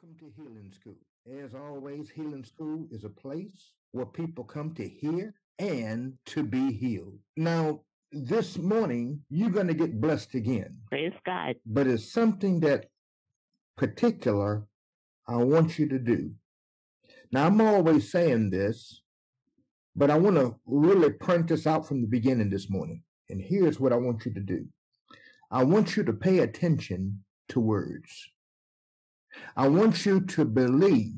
Welcome to Healing School. As always, Healing School is a place where people come to hear and to be healed. Now, this morning, you're going to get blessed again. Praise God. But it's something that particular I want you to do. Now, I'm always saying this, but I want to really print this out from the beginning this morning. And here's what I want you to do I want you to pay attention to words. I want you to believe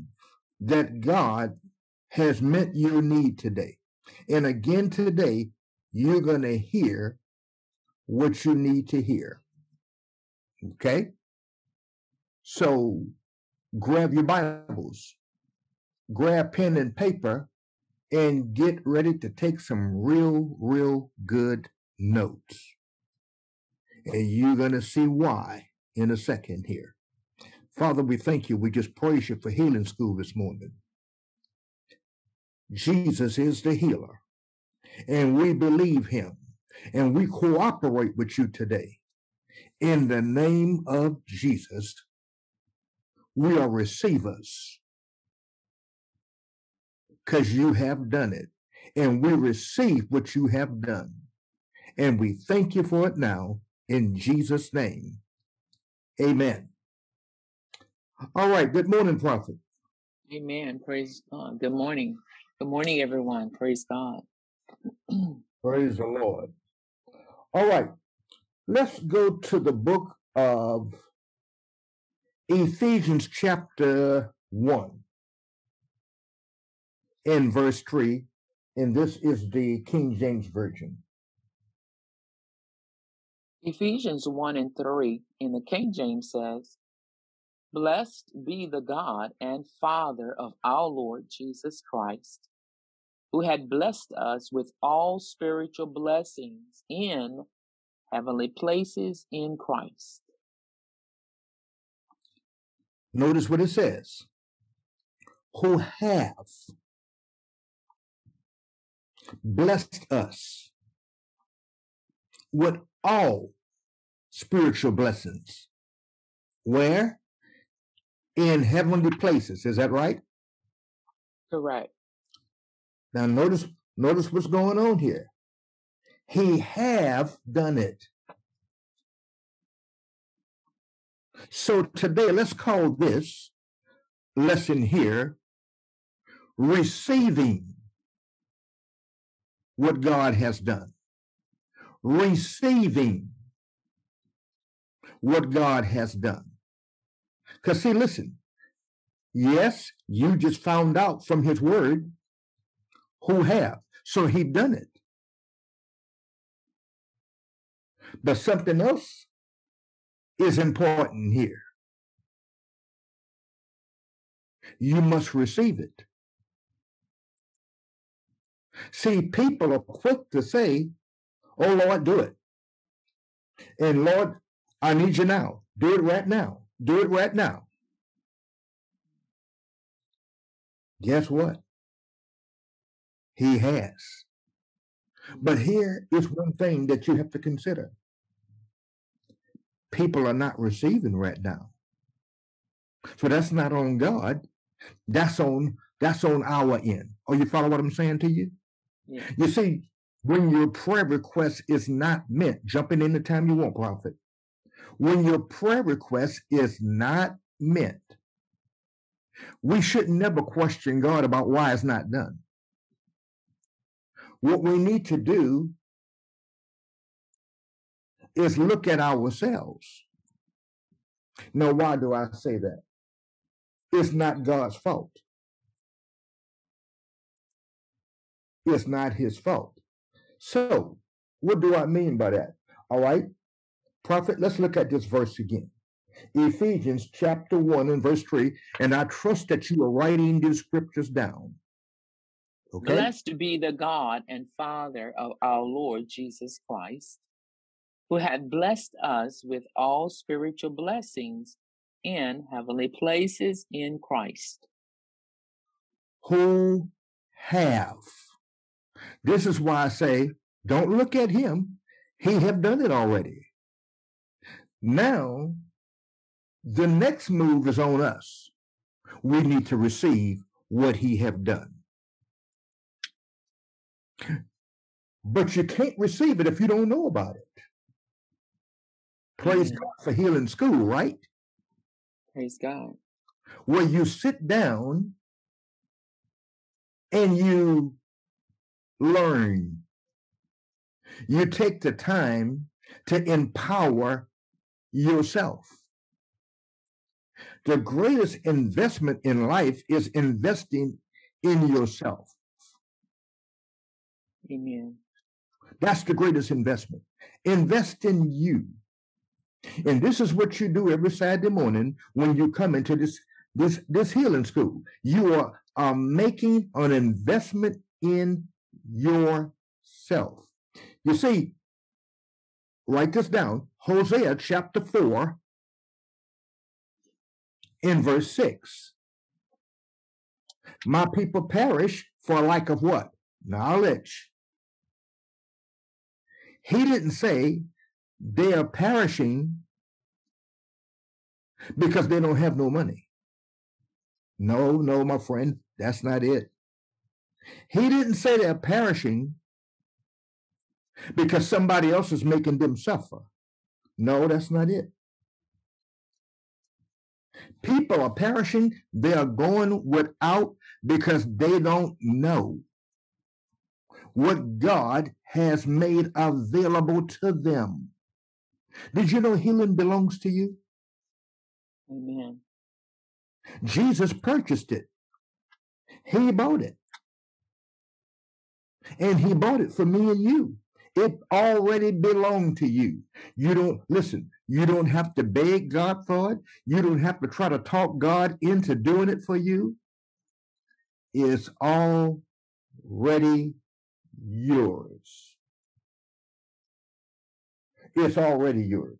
that God has met your need today. And again today, you're going to hear what you need to hear. Okay? So grab your Bibles, grab pen and paper, and get ready to take some real, real good notes. And you're going to see why in a second here. Father, we thank you. We just praise you for healing school this morning. Jesus is the healer, and we believe him, and we cooperate with you today. In the name of Jesus, we are receivers because you have done it, and we receive what you have done. And we thank you for it now in Jesus' name. Amen. All right. Good morning, Prophet. Amen. Praise God. Good morning. Good morning, everyone. Praise God. Praise the Lord. All right. Let's go to the book of Ephesians, chapter 1, in verse 3. And this is the King James Version. Ephesians 1 and 3 in the King James says, Blessed be the God and Father of our Lord Jesus Christ, who had blessed us with all spiritual blessings in heavenly places in Christ. Notice what it says who have blessed us with all spiritual blessings. Where? In heavenly places. Is that right? Correct. Now notice notice what's going on here. He have done it. So today let's call this lesson here receiving what God has done. Receiving what God has done. Because, see, listen, yes, you just found out from his word who have. So he done it. But something else is important here. You must receive it. See, people are quick to say, Oh Lord, do it. And Lord, I need you now. Do it right now. Do it right now. Guess what? He has. But here is one thing that you have to consider people are not receiving right now. So that's not on God. That's on that's on our end. Oh, you follow what I'm saying to you? Yeah. You see, when your prayer request is not meant, jumping in the time you want, prophet when your prayer request is not met, we should never question God about why it's not done. What we need to do is look at ourselves. Now, why do I say that? It's not God's fault. It's not his fault. So, what do I mean by that? All right. Prophet, let's look at this verse again. Ephesians chapter 1 and verse 3. And I trust that you are writing these scriptures down. Okay? Blessed be the God and Father of our Lord Jesus Christ, who had blessed us with all spiritual blessings in heavenly places in Christ. Who have. This is why I say, don't look at him. He have done it already. Now, the next move is on us. we need to receive what he have done. But you can't receive it if you don't know about it. Praise Amen. God for healing school, right? Praise God. Where you sit down and you learn. You take the time to empower yourself. The greatest investment in life is investing in yourself. Amen. That's the greatest investment. Invest in you. And this is what you do every Saturday morning when you come into this this this healing school. You are, are making an investment in yourself. You see, write this down. Hosea chapter 4 in verse 6. My people perish for lack of what? Knowledge. He didn't say they are perishing because they don't have no money. No, no, my friend, that's not it. He didn't say they're perishing because somebody else is making them suffer. No, that's not it. People are perishing, they are going without because they don't know what God has made available to them. Did you know healing belongs to you? Amen. Jesus purchased it. He bought it. And he bought it for me and you. It already belonged to you. You don't, listen, you don't have to beg God for it. You don't have to try to talk God into doing it for you. It's already yours. It's already yours.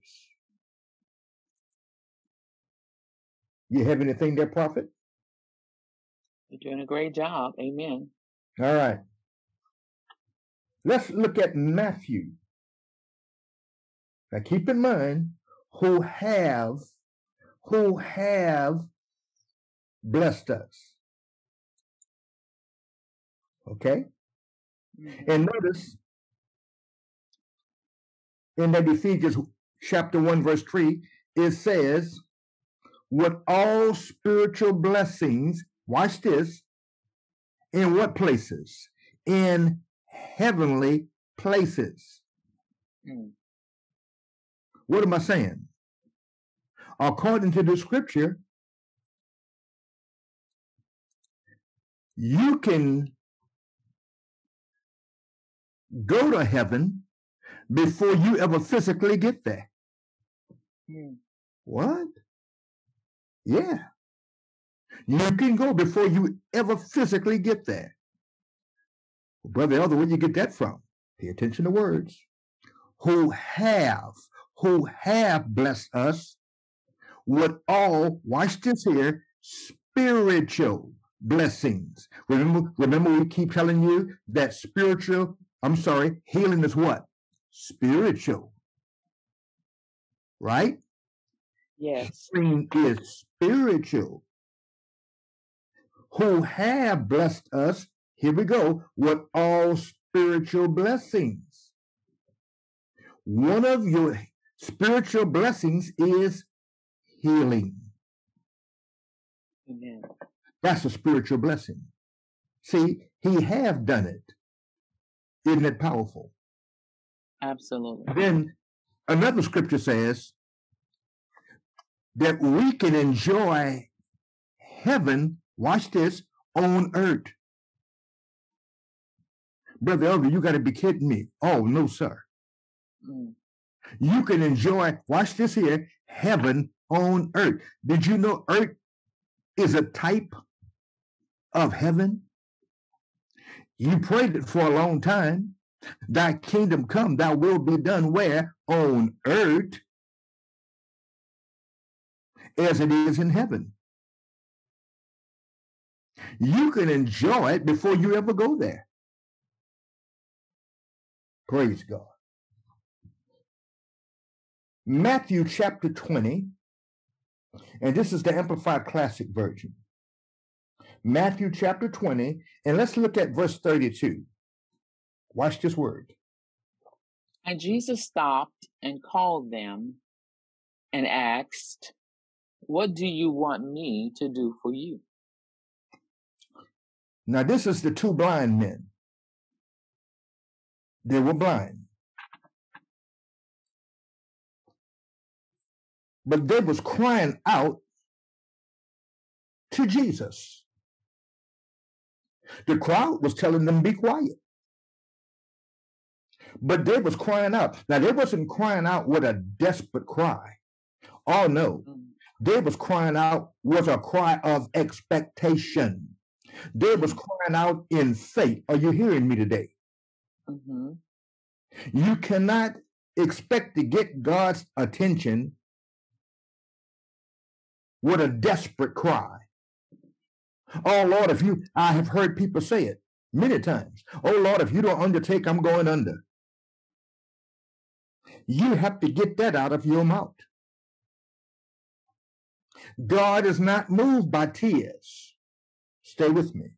You have anything there, prophet? You're doing a great job. Amen. All right. Let's look at Matthew. Now keep in mind who have who have blessed us. Okay? Mhm. And notice in that Ephesians chapter 1, verse 3, it says, with all spiritual blessings, watch this, in what places? In heavenly places. Mm. What am I saying? According to the scripture, you can go to heaven before you ever physically get there. Mm. What? Yeah. You can go before you ever physically get there. Brother Elder, where you get that from? Pay attention to words. Who have, who have blessed us with all, watch this here, spiritual blessings. Remember, remember we keep telling you that spiritual, I'm sorry, healing is what? Spiritual. Right? Yes. Healing is spiritual. Who have blessed us, here we go, with all spiritual blessings. One of your spiritual blessings is healing. Amen. That's a spiritual blessing. See, he have done it. Isn't it powerful? Absolutely. Then another scripture says that we can enjoy heaven, watch this, on earth. Brother Elder, you got to be kidding me. Oh, no, sir. Mm. You can enjoy, watch this here, heaven on earth. Did you know earth is a type of heaven? You prayed it for a long time. Thy kingdom come, thy will be done where? On earth as it is in heaven. You can enjoy it before you ever go there. Praise God. Matthew chapter 20, and this is the Amplified Classic Version. Matthew chapter 20, and let's look at verse 32. Watch this word. And Jesus stopped and called them and asked, What do you want me to do for you? Now, this is the two blind men. They were blind. But they was crying out to Jesus. The crowd was telling them, be quiet. But they was crying out. Now they wasn't crying out with a desperate cry. Oh no. They was crying out with a cry of expectation. They was crying out in faith. Are you hearing me today? Mm-hmm. You cannot expect to get God's attention with a desperate cry. Oh Lord, if you, I have heard people say it many times. Oh Lord, if you don't undertake, I'm going under. You have to get that out of your mouth. God is not moved by tears. Stay with me.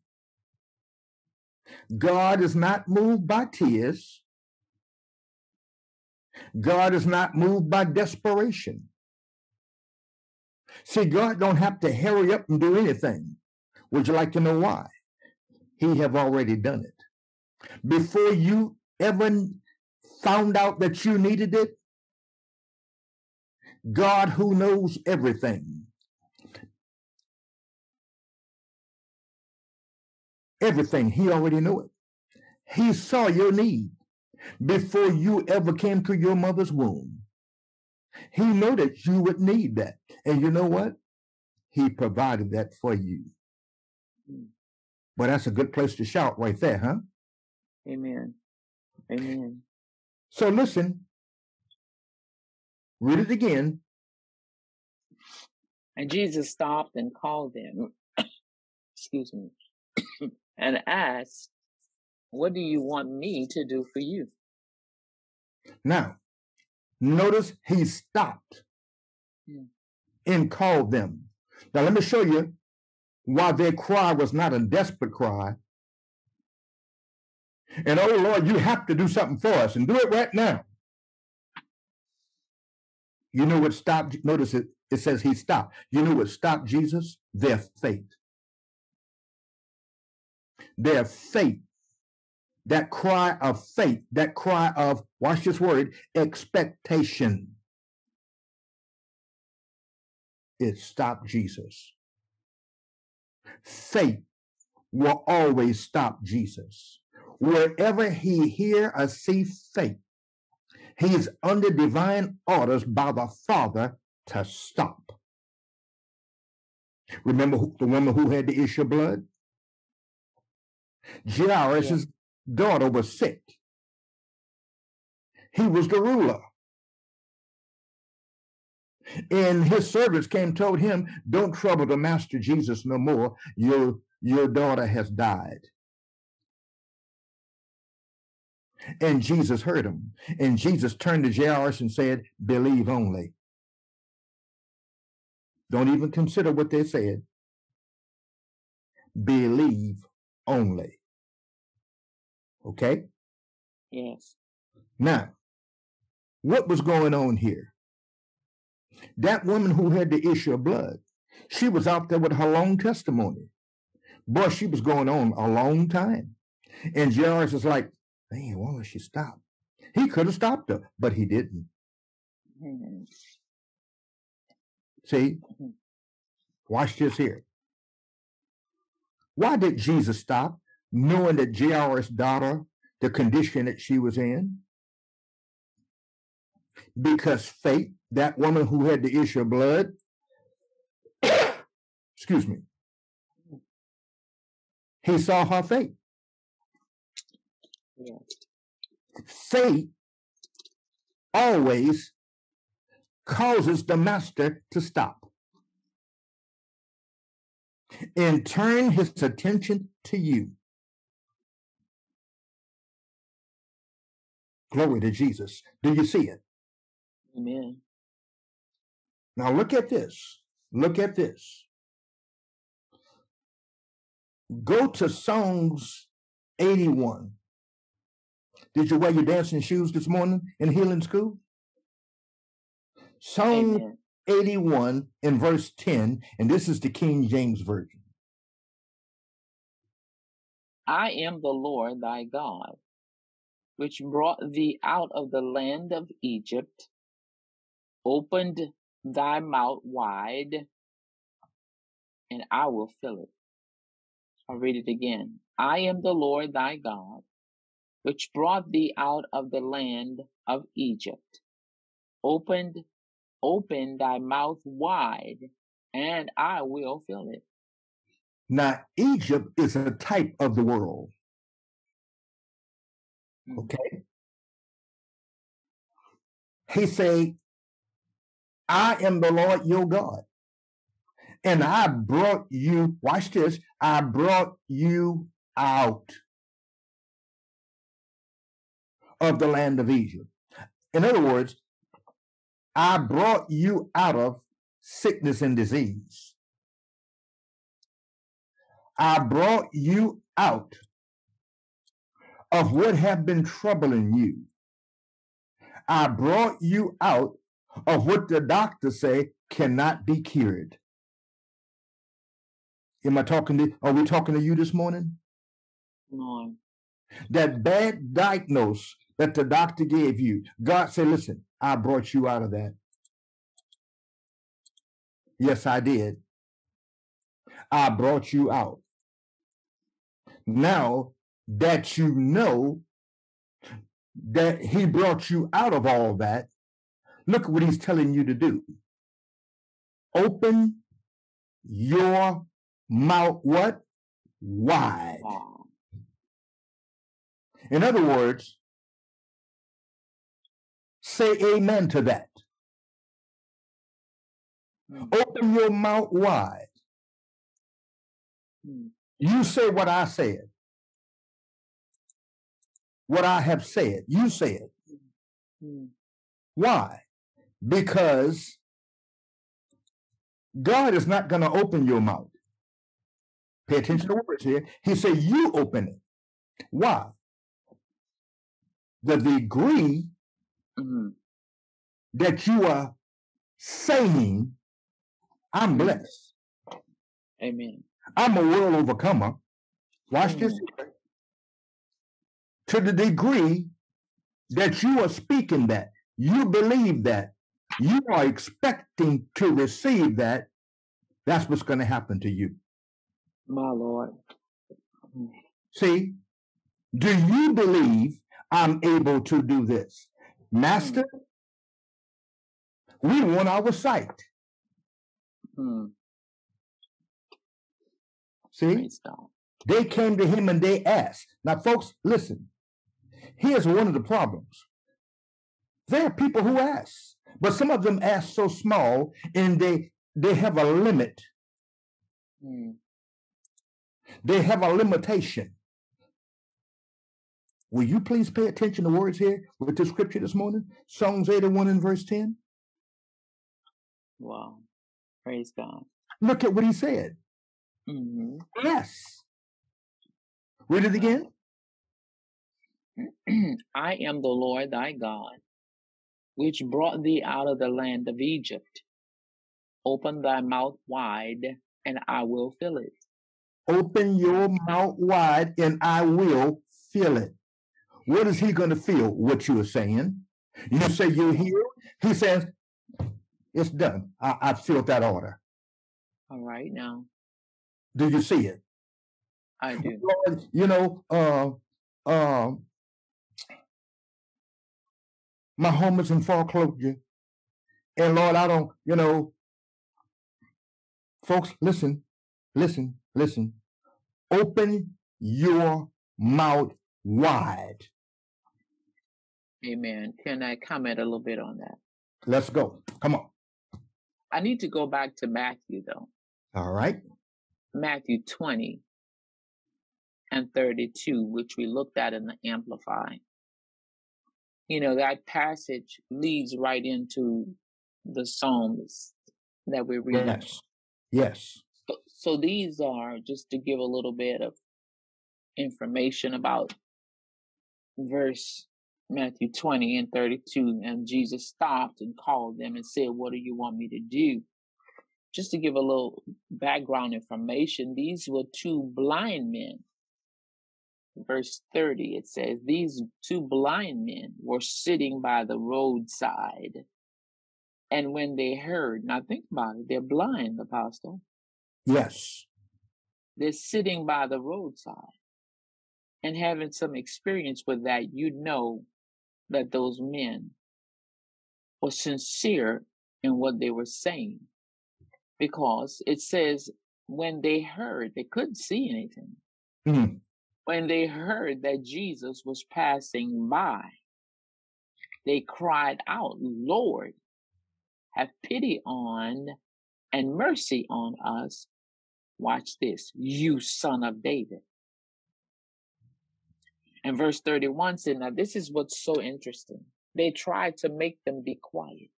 God is not moved by tears. God is not moved by desperation. See, God don't have to hurry up and do anything. Would you like to know why? He have already done it. Before you ever found out that you needed it, God who knows everything. Everything, he already knew it. He saw your need before you ever came to your mother's womb. He knew that you would need that. And you know what? He provided that for you. But that's a good place to shout right there, huh? Amen. Amen. So listen, read it again. And Jesus stopped and called them, excuse me, and asked, What do you want me to do for you? Now, notice he stopped hmm. and called them. Now, let me show you why their cry was not a desperate cry. And oh Lord, you have to do something for us and do it right now. You know what stopped? Notice it, it says he stopped. You know what stopped Jesus? Their faith. Their faith. That cry of faith, that cry of, watch this word, expectation. It stopped Jesus. Faith will always stop Jesus. Wherever he hear or see faith, he is under divine orders by the Father to stop. Remember the woman who had the issue of blood? Jairus' yeah. daughter was sick. He was the ruler. And his servants came told him, Don't trouble the master Jesus no more. Your, your daughter has died. And Jesus heard him. And Jesus turned to Jairus and said, Believe only. Don't even consider what they said. Believe only. Okay? Yes. Now, what was going on here? That woman who had the issue of blood, she was out there with her long testimony. Boy, she was going on a long time. And Jairus is like, man, why don't she stop? He could have stopped her, but he didn't. Mm-hmm. See? Mm-hmm. Watch this here. Why did Jesus stop, knowing that Jairus' daughter, the condition that she was in? Because faith, that woman who had the issue of blood, excuse me, he saw her faith. Yeah. Faith always causes the master to stop and turn his attention to you. Glory to Jesus. Do you see it? Amen. Now look at this. Look at this. Go to Psalms 81. Did you wear your dancing shoes this morning in healing school? Psalm Amen. 81 in verse 10, and this is the King James Version. I am the Lord thy God, which brought thee out of the land of Egypt, opened thy mouth wide, and I will fill it. I'll read it again. I am the Lord thy God, which brought thee out of the land of Egypt, opened, open thy mouth wide, and I will fill it. Now, Egypt is a type of the world. Mhm. Okay. He say, I am the Lord your God. And I brought you, watch this, I brought you out of the land of Egypt. In other words, I brought you out of sickness and disease. I brought you out of what have been troubling you. I brought you out of what the doctors say cannot be cured. Am I talking to are we talking to you this morning? On. That bad diagnosis that the doctor gave you, God said, listen, I brought you out of that. Yes, I did. I brought you out. Now that you know that he brought you out of all that, look what he's telling you to do. Open your mouth what? Wide. In other words, say amen to that. Mm, Open your mouth wide. mm, You say what I said. What I have said. You say it. mm. Why? Because God is not going to open your mouth. Pay attention to the words here. He said, You open it. Why? The degree Mhm. that you are saying, I'm blessed. Amen. I'm a world overcomer. Watch this. To the degree that you are speaking that, you believe that, you are expecting to receive that, that's what's going to happen to you. My Lord. Mm, See, do you believe I'm able to do this? Master, we want our sight. mm. See, they came to him and they asked. Now, folks, listen. Here's one of the problems. There are people who ask, but some of them ask so small and they they have a limit. Mm, They have a limitation. Will you please pay attention to words here with the scripture this morning? Psalms 81 and verse 10. Wow. Praise God. Look at what he said. hmm Yes. Read it again. I am the Lord thy God, which brought thee out of the land of Egypt. Open thy mouth wide, and I will fill it. Open your mouth wide and I will fill it. What is he going to feel? What you are saying. You say you're healed. He says, it's done. I, I filled that order. All right now. Do you see it? I do. Lord, you know, uh, uh, my home is in foreclosure. And Lord, I don't, you know, folks, listen, listen, listen. Open your mouth wide. Amen. Can I comment a little bit on that? Let's go. Come on. I need to go back to Matthew though. All right. Matthew 20 and 32, which we looked at in the Amplify. You know, that passage leads right into the Psalms that we're reading. Yes. Yes. So, So these are just to give a little bit of information about verse Matthew 20 and 32. And Jesus stopped and called them and said, What do you want me to do? Just to give a little background information, these were two blind men. Verse 30, it says, These two blind men were sitting by the roadside. And when they heard, now think about it, they're blind, Apostle. Yes. They're sitting by the roadside and having some experience with that, you know that those men were sincere in what they were saying. Because it says when they heard, they couldn't see anything. Mm-hmm. When they heard that Jesus was passing by, they cried out, Lord, have pity on and mercy on us. Watch this, you son of David. And verse 31 said, Now, this is what's so interesting. They tried to make them be quiet.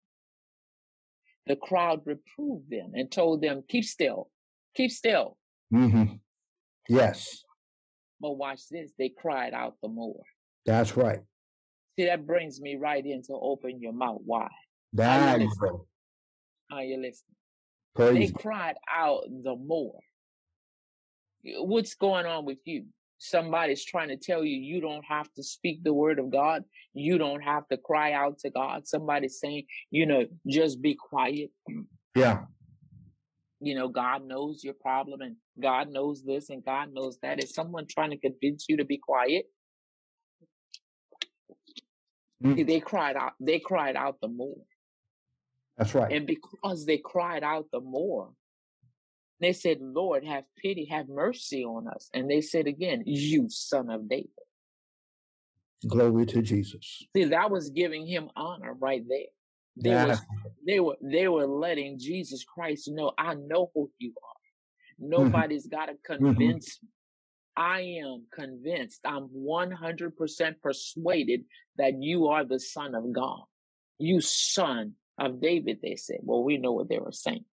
The crowd reproved them and told them, Keep still, keep still. Mm-hmm. Yes. But watch this, they cried out the more. That's right. See, that brings me right into open your mouth wide. That Are you listening? Are you listening? Praise they cried out the more. What's going on with you? Somebody's trying to tell you you don't have to speak the word of God. You don't have to cry out to God. Somebody's saying, you know, just be quiet. Yeah. You know, God knows your problem and God knows this and God knows that. Is someone trying to convince you to be quiet? Mm. They cried out, they cried out the more. That's right. And because they cried out the more, they said, Lord, have pity, have mercy on us. And they said again, You son of David. Glory to Jesus. See, that was giving him honor right there. They, yeah. was, they were they were letting Jesus Christ know, I know who you are. Mm-hmm. Nobody's mm-hmm. got to convince mm-hmm. me. I am convinced, I'm 100% persuaded that you are the Son of God. You son of David, they said. Well, we know what they were saying.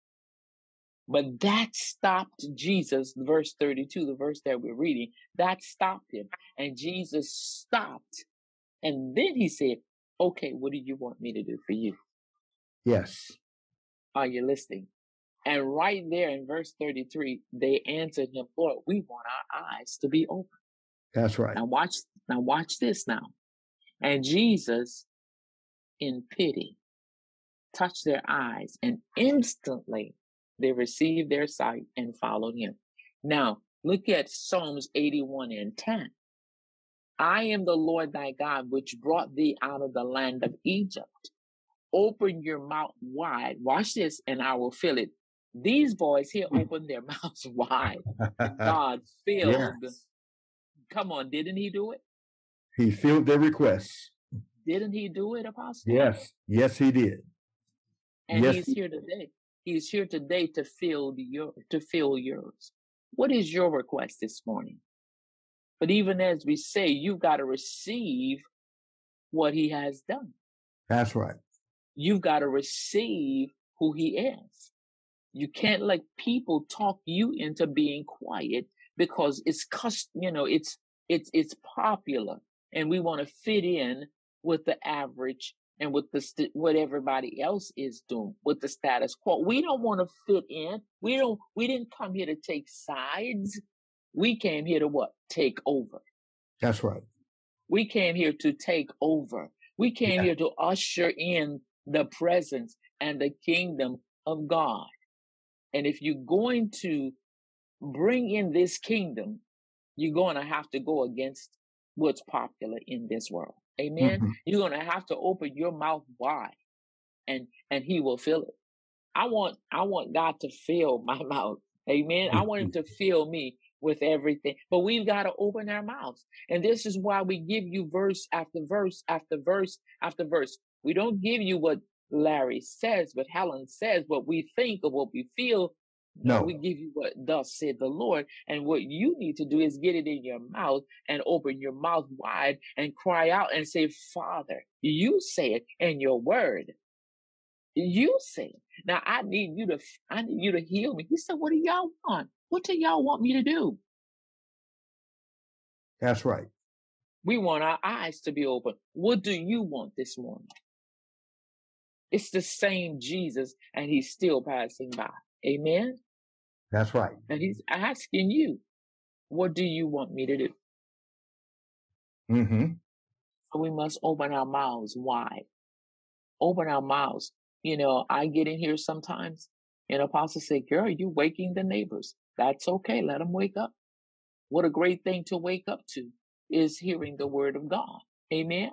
But that stopped Jesus, verse 32, the verse that we're reading, that stopped him. And Jesus stopped. And then he said, Okay, what do you want me to do for you? Yes. Are you listening? And right there in verse 33, they answered him, Lord, we want our eyes to be open. That's right. Now watch, now watch this now. And Jesus, in pity, touched their eyes and instantly they received their sight and followed him. Now, look at Psalms 81 and 10. I am the Lord thy God, which brought thee out of the land of Egypt. Open your mouth wide. Watch this, and I will fill it. These boys here hmm. opened their mouths wide. God filled. Yes. Come on, didn't he do it? He filled their requests. Didn't he do it, Apostle? Yes, yes, he did. And yes. he's here today. He's here today to fill your to fill yours. What is your request this morning? But even as we say, you've got to receive what he has done. That's right. You've got to receive who he is. You can't let people talk you into being quiet because it's cust, you know, it's it's it's popular and we want to fit in with the average and with the st- what everybody else is doing with the status quo. We don't want to fit in. We don't. We didn't come here to take sides. We came here to what? Take over. That's right. We came here to take over. We came yeah. here to usher in the presence and the kingdom of God. And if you're going to bring in this kingdom, you're going to have to go against what's popular in this world. Amen. Mm-hmm. You're going to have to open your mouth wide and and he will fill it. I want I want God to fill my mouth. Amen. I want him to fill me with everything. But we've got to open our mouths. And this is why we give you verse after verse after verse after verse. We don't give you what Larry says, what Helen says, what we think or what we feel. No. We give you what thus said the Lord. And what you need to do is get it in your mouth and open your mouth wide and cry out and say, Father, you say it in your word. You say it. Now I need you to I need you to heal me. He said, What do y'all want? What do y'all want me to do? That's right. We want our eyes to be open. What do you want this morning? It's the same Jesus, and he's still passing by. Amen. That's right. And he's asking you, what do you want me to do? Mm-hmm. We must open our mouths wide. Open our mouths. You know, I get in here sometimes and apostle say, girl, you're waking the neighbors. That's okay. Let them wake up. What a great thing to wake up to is hearing the word of God. Amen.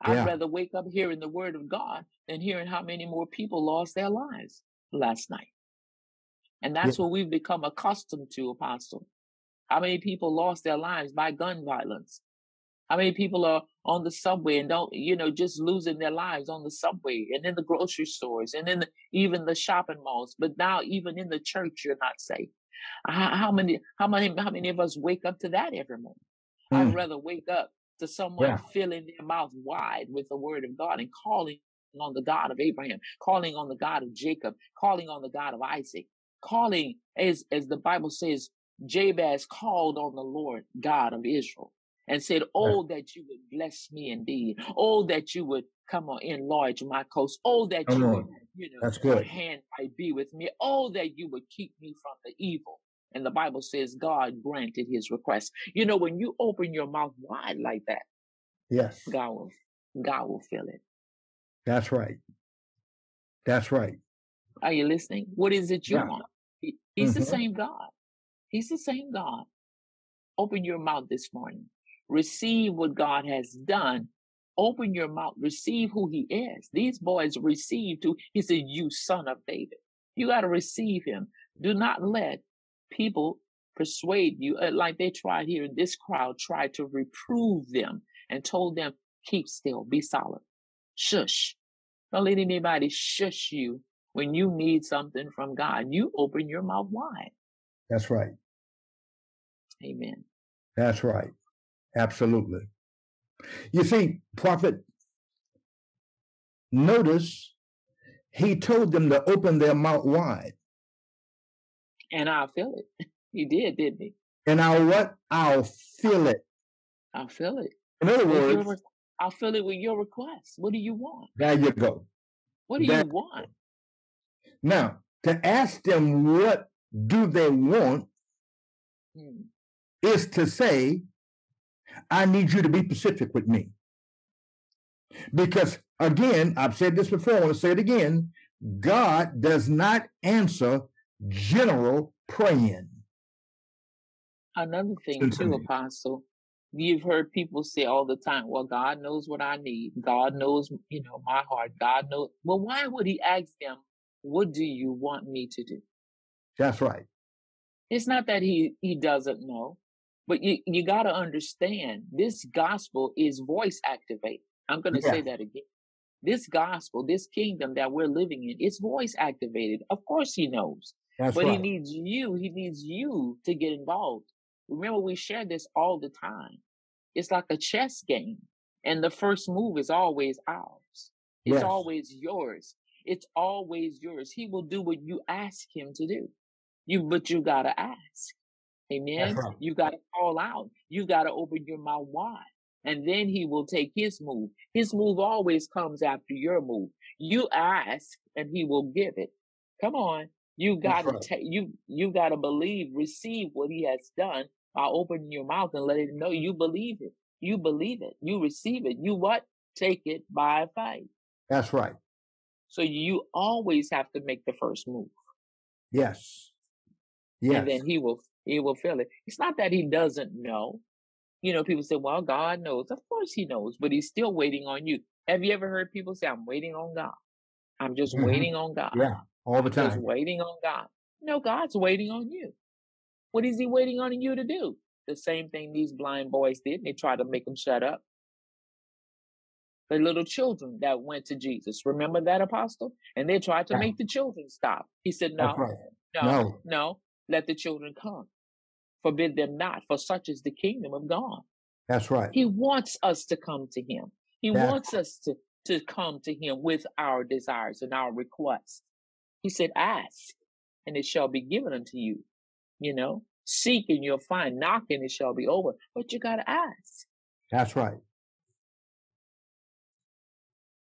I'd rather wake up hearing the word of God than hearing how many more people lost their lives last night. And Yeah. that's what we've become accustomed to, Apostle. How many people lost their lives by gun violence? How many people are on the subway and don't, you know, just losing their lives on the subway and in the grocery stores and in the, even the shopping malls? But now, even in the church, you're not safe. How, how many, how many, how many of us wake up to that every morning? I'd Mm. rather wake up to someone Yeah. filling their mouth wide with the word of God and calling on the God of Abraham, calling on the God of Jacob, calling on the God of Isaac, calling as as the Bible says, Jabez called on the Lord God of Israel and said, Oh, that you would bless me indeed. Oh, that you would come on, enlarge my coast. Oh, that Come you would, you know, That's your good. hand might be with me. Oh, that you would keep me from the evil. And the Bible says God granted his request. You know, when you open your mouth wide like that, Yes. God will, God will fill it. That's right. That's right. Are you listening? What is it you Yeah. want? He- He's the Mhm. same God. He's the same God. Open your mouth this morning. Receive what God has done. Open your mouth. Receive who he is. These boys received who he said, you son of David. You got to receive him. Do not let people persuade you uh, like they tried here. In this crowd tried to reprove them and told them, keep still, be solid. Shush. Don't let anybody shush you when you need something from God. You open your mouth wide. That's right. Amen. That's right. Absolutely. You see, prophet, notice he told them to open their mouth wide. And I'll feel it. He did, didn't he? And I'll what? I'll feel it. I'll feel it. In other words, re- I fill it with your request. What do you want? there you go. What do That- you want? Now, to ask them what do they want Hmm. is to say, I need you to be specific with me. Because again, I've said this before, I want to say it again. God does not answer general praying. Another thing too. Apostle. You've heard people say all the time, "Well, God knows what I need. God knows, you know, my heart. God knows." Well, why would He ask them, "What do you want me to do?" That's right. It's not that He He doesn't know, but you you got to understand this gospel is voice activated. I'm going to Yeah. say that again. This gospel, this kingdom that we're living in, it's voice activated. Of course, He knows. That's But he needs you. He needs you to get involved. Remember, we share this all the time. It's like a chess game, and the first move is always ours. It's Yes. always yours. It's always yours. He will do what you ask him to do. You, but you gotta ask. Amen. right. You gotta call out. You gotta open your mouth wide, and then he will take his move. His move always comes after your move. You ask, and he will give it. Come on. You gotta right. take you you gotta believe, receive what he has done by opening your mouth and letting him know you believe it. You believe it. You receive it. You what? Take it by faith. That's right. So you always have to make the first move. Yes. Yes. And then he will he will feel it. It's not that he doesn't know. You know, people say, Well, God knows. Of course he knows, but he's still waiting on you. Have you ever heard people say, I'm waiting on God? I'm just Mhm. waiting on God. Yeah. All the time. just waiting on God. No, God's waiting on you. What is He waiting on you to do? The same thing these blind boys did. They tried to make them shut up. The little children that went to Jesus. Remember that apostle? And they tried to make the children stop. He said, No, right. no, No. no, let the children come. Forbid them not, for such is the kingdom of God. That's right. He wants us to come to Him. He That's wants us to, to come to Him with our desires and our requests. He said, Ask, and it shall be given unto you. You know, seek and you'll find, knock and it shall be over. But you got to ask. That's right.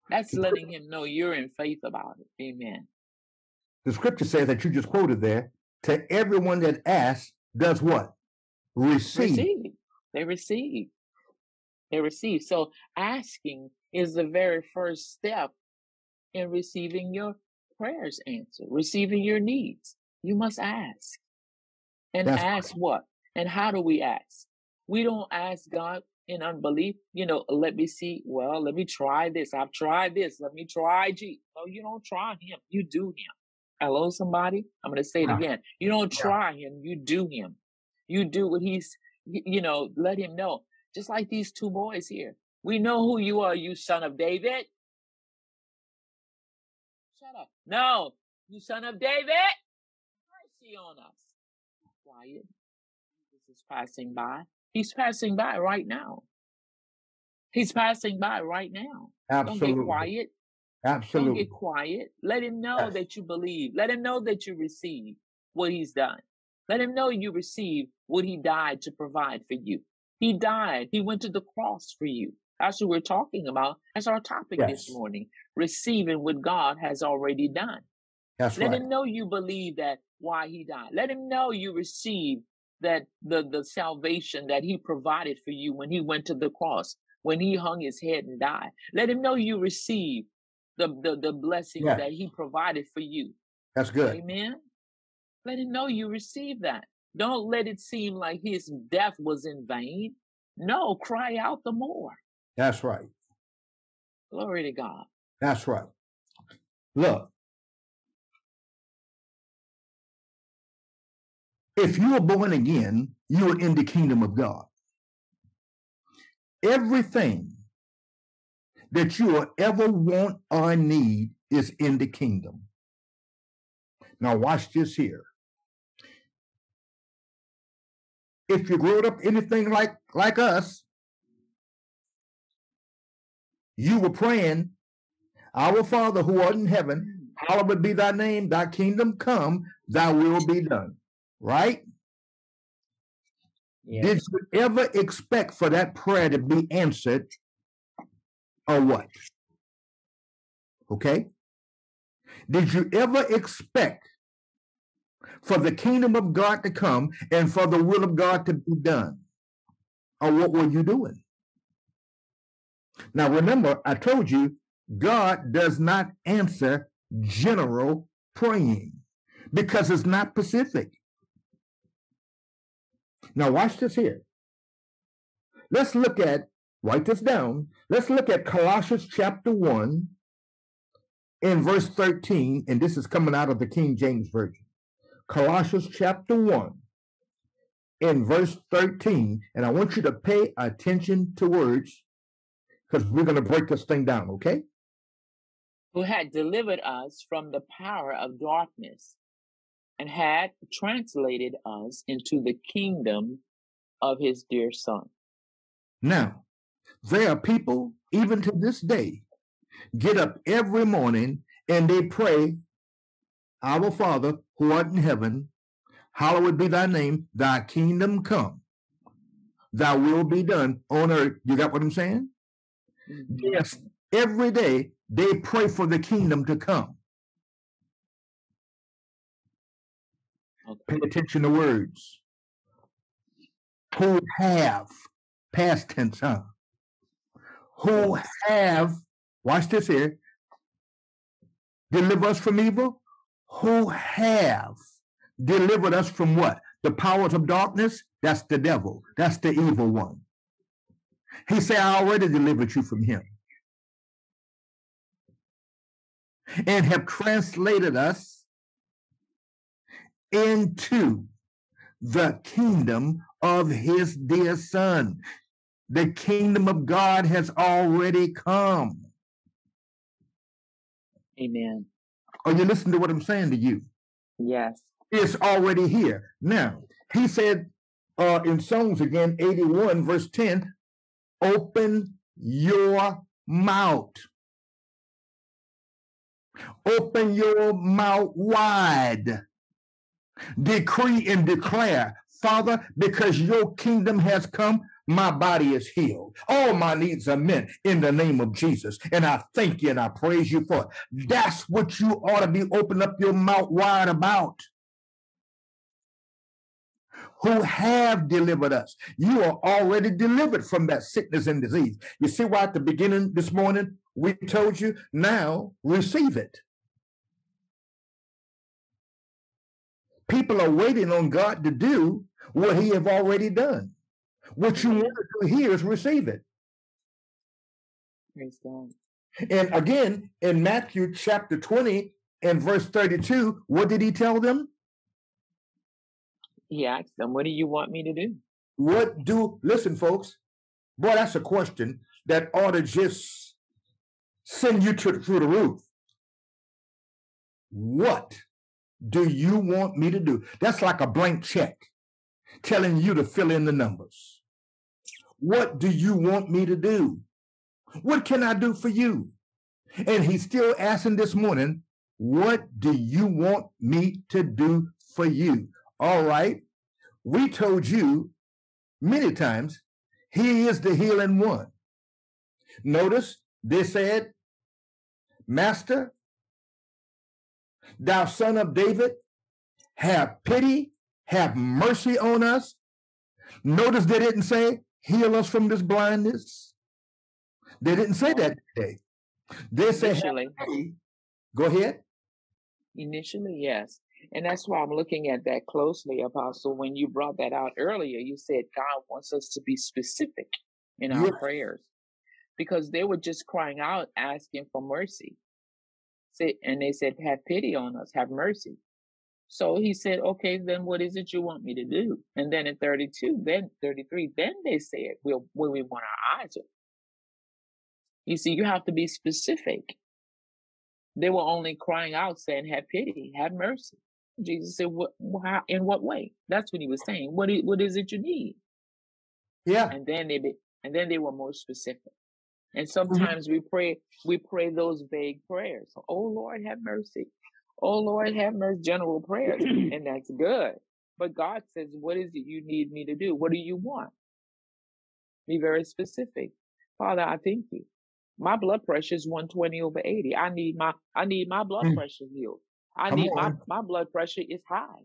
That's letting him know you're in faith about it. Amen. The scripture says that you just quoted there to everyone that asks does what? Receive. Receive. They receive. They receive. So asking is the very first step in receiving your prayers answered, receiving your needs. You must ask. And That's ask what? And how do we ask? We don't ask God in unbelief. You know, let me see. Well, let me try this. I've tried this. Let me try G. No, you don't try him. You do him. Hello, somebody. I'm going to say it uh-huh. again. You don't try him. You do him. You do what he's, you know, let him know. Just like these two boys here. We know who you are, you son of David. Shut up. No, you son of David. Mercy on us. Quiet. Jesus is passing by. He's passing by right now. He's passing by right now. Absolutely. Don't get quiet. Absolutely. Don't get quiet. Let him know yes. that you believe. Let him know that you receive what he's done. Let him know you receive what he died to provide for you. He died. He went to the cross for you. That's what we're talking about. That's our topic yes. this morning. Receiving what God has already done. That's Let right. him know you believe that why he died. Let him know you receive that the, the salvation that he provided for you when he went to the cross, when he hung his head and died. Let him know you receive the, the, the blessing yes. that he provided for you. That's good. Amen. Let him know you receive that. Don't let it seem like his death was in vain. No, cry out the more. That's right. Glory to God. That's right. Look, if you are born again, you are in the kingdom of God. Everything that you will ever want or need is in the kingdom. Now, watch this here. If you grew up anything like, like us, you were praying, Our Father who art in heaven, hallowed be thy name, thy kingdom come, thy will be done. Right? Did you ever expect for that prayer to be answered or what? Okay? Did you ever expect for the kingdom of God to come and for the will of God to be done? Or what were you doing? Now, remember, I told you God does not answer general praying because it's not specific. Now, watch this here. Let's look at, write this down. Let's look at Colossians chapter 1 in verse 13, and this is coming out of the King James Version. Colossians chapter 1 in verse 13, and I want you to pay attention to words because we're going to break this thing down, okay? Who had delivered us from the power of darkness and had translated us into the kingdom of his dear Son. Now, there are people, even to this day, get up every morning and they pray, Our Father who art in heaven, hallowed be thy name, thy kingdom come, thy will be done on earth. You got what I'm saying? Mm-hmm. Yes, every day they pray for the kingdom to come. Pay attention to words. Who have, past tense, huh? Who have, watch this here, deliver us from evil, who have delivered us from what? The powers of darkness? That's the devil. That's the evil one. He said, I already delivered you from him. And have translated us into the kingdom of his dear son. The kingdom of God has already come. Amen. Are you listening to what I'm saying to you? Yes. It's already here. Now, he said uh, in Psalms again, 81, verse 10, open your mouth. Open your mouth wide decree and declare, Father, because your kingdom has come, my body is healed. All my needs are met in the name of Jesus. And I thank you and I praise you for it. That's what you ought to be open up your mouth wide about. Who have delivered us. You are already delivered from that sickness and disease. You see why at the beginning this morning we told you now receive it. People are waiting on God to do what he have already done. What you want to do here is receive it. Praise God. And again, in Matthew chapter 20 and verse 32, what did he tell them? He asked them, What do you want me to do? What do, listen, folks, boy, that's a question that ought to just send you to, through the roof. What do you want me to do? That's like a blank check telling you to fill in the numbers. What do you want me to do? What can I do for you? And he's still asking this morning, What do you want me to do for you? All right. We told you many times, He is the healing one. Notice they said, Master, thou son of David, have pity, have mercy on us. Notice they didn't say, heal us from this blindness. They didn't say that today. They said, go ahead. Initially, yes. And that's why I'm looking at that closely, Apostle. When you brought that out earlier, you said God wants us to be specific in our Yes. prayers because they were just crying out, asking for mercy. And they said, Have pity on us, have mercy. So he said, Okay, then what is it you want me to do? And then in 32, then 33, then they said, We'll, where we want our eyes open. You see, you have to be specific. They were only crying out, saying, Have pity, have mercy. Jesus said, what, how, In what way? That's what he was saying. What is, what is it you need? Yeah. And then they be, and then they were more specific. And sometimes we pray, we pray those vague prayers. Oh Lord, have mercy. Oh Lord, have mercy. General prayers, and that's good. But God says, "What is it you need me to do? What do you want?" Be very specific. Father, I thank you. My blood pressure is 120 over 80. I need my I need my blood Mm. pressure healed. I Come need my my blood pressure is high,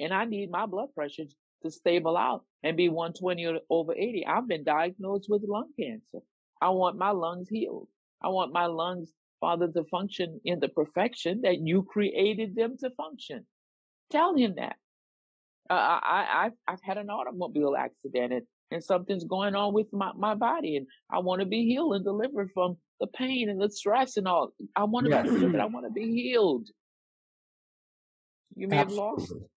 and I need my blood pressure to stable out and be 120 o- over 80. I've been diagnosed with lung cancer. I want my lungs healed. I want my lungs, Father, to function in the perfection that you created them to function. Tell him that. Uh, I, I, I've, I've had an automobile accident and, and something's going on with my, my body and I want to be healed and delivered from the pain and the stress and all. I want to Yes. be delivered. I want to be healed. You may have lost Absolutely.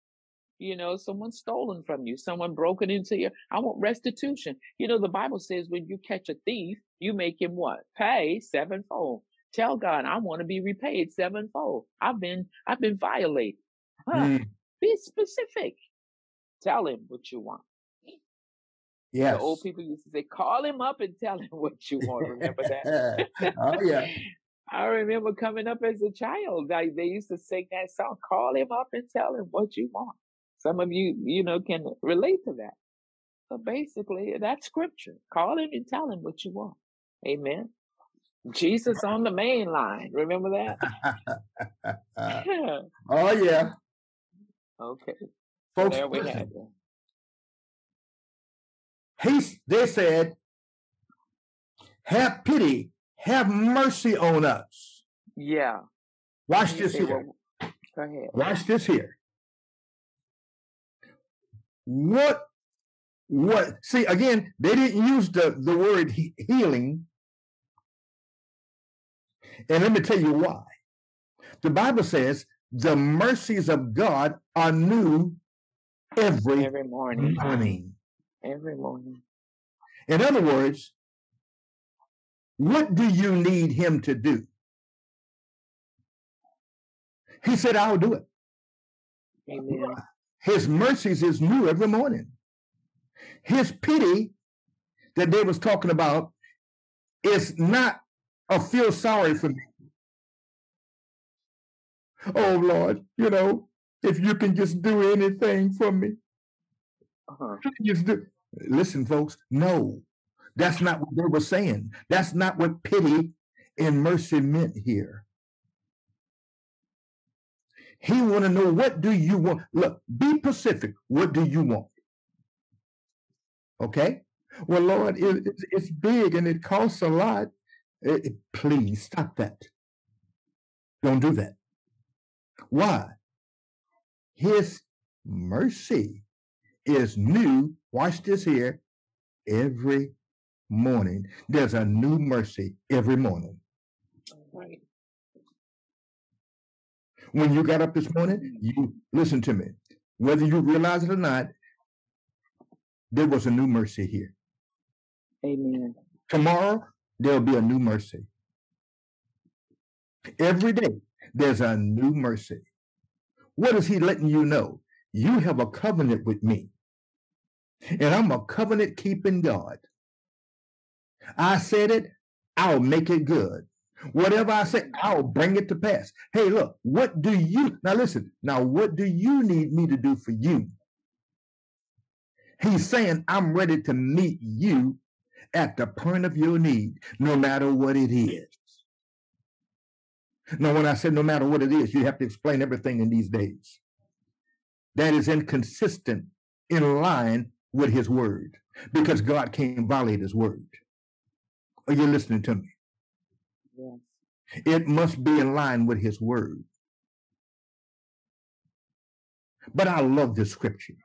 You know, someone stolen from you, someone broken into your. I want restitution. You know, the Bible says when you catch a thief, you make him what? Pay sevenfold. Tell God, I want to be repaid sevenfold. I've been, I've been violated. Huh. Mm, Be specific. Tell him what you want. yes. The old people used to say, call him up and tell him what you want. Remember that? oh, yeah. I remember coming up as a child. Like they used to sing that song, call him up and tell him what you want. Some of you, you know, can relate to that. So basically, that's scripture. Call him and tell him what you want. Amen. Jesus on the main line. Remember that? oh, yeah. okay. Folks, there we listen. have it. he, they said, have pity, have mercy on us. Yeah. Watch this say, here. well, go ahead. Watch this here. What, what, see, again, they didn't use the, the word he- healing. And let me tell you why. The Bible says the mercies of God are new every Every morning. morning. Every morning. In other words, what do you need him to do? He said, I'll do it. Amen. His mercies is new every morning. His pity that they was talking about is not a feel sorry for me. Oh Lord, you know, if you can just do anything for me. Uh-huh. Just do. Listen, folks, no, that's not what they were saying. That's not what pity and mercy meant here. He want to know what do you want? Look, be specific. What do you want? Okay. Well, Lord, it, it's, it's big and it costs a lot. It- it- please stop that. Don't do that. Why? His mercy is new. Watch this here. Every morning, there's a new mercy every morning. When you got up this morning, you listen to me. Whether you realize it or not, there was a new mercy here. Amen. Tomorrow, there'll be a new mercy. Every day, there's a new mercy. What is he letting you know? You have a covenant with me, and I'm a covenant keeping God. I said it, I'll make it good. Whatever I say, I'll bring it to pass. Hey, look, what do you now listen? Now, what do you need me to do for you? He's saying, I'm ready to meet you at the point of your need, no matter what it is. Now, when I say no matter what it is, you have to explain everything in these days. That is inconsistent in line with his word because God can't violate his word. Are you listening to me? It must be in line with his word. But I love this scripture.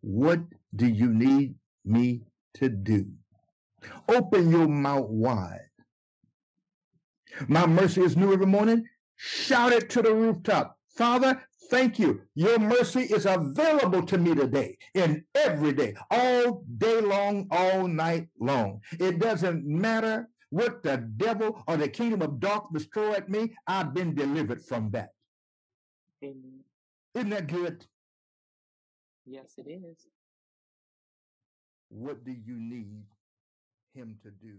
What do you need me to do? Open your mouth wide. My mercy is new every morning. Shout it to the rooftop. Father, thank you. Your mercy is available to me today and every day, all day long, all night long. It doesn't matter what the devil or the kingdom of darkness throw at me. I've been delivered from that. Amen. Isn't that good? Yes, it is. What do you need him to do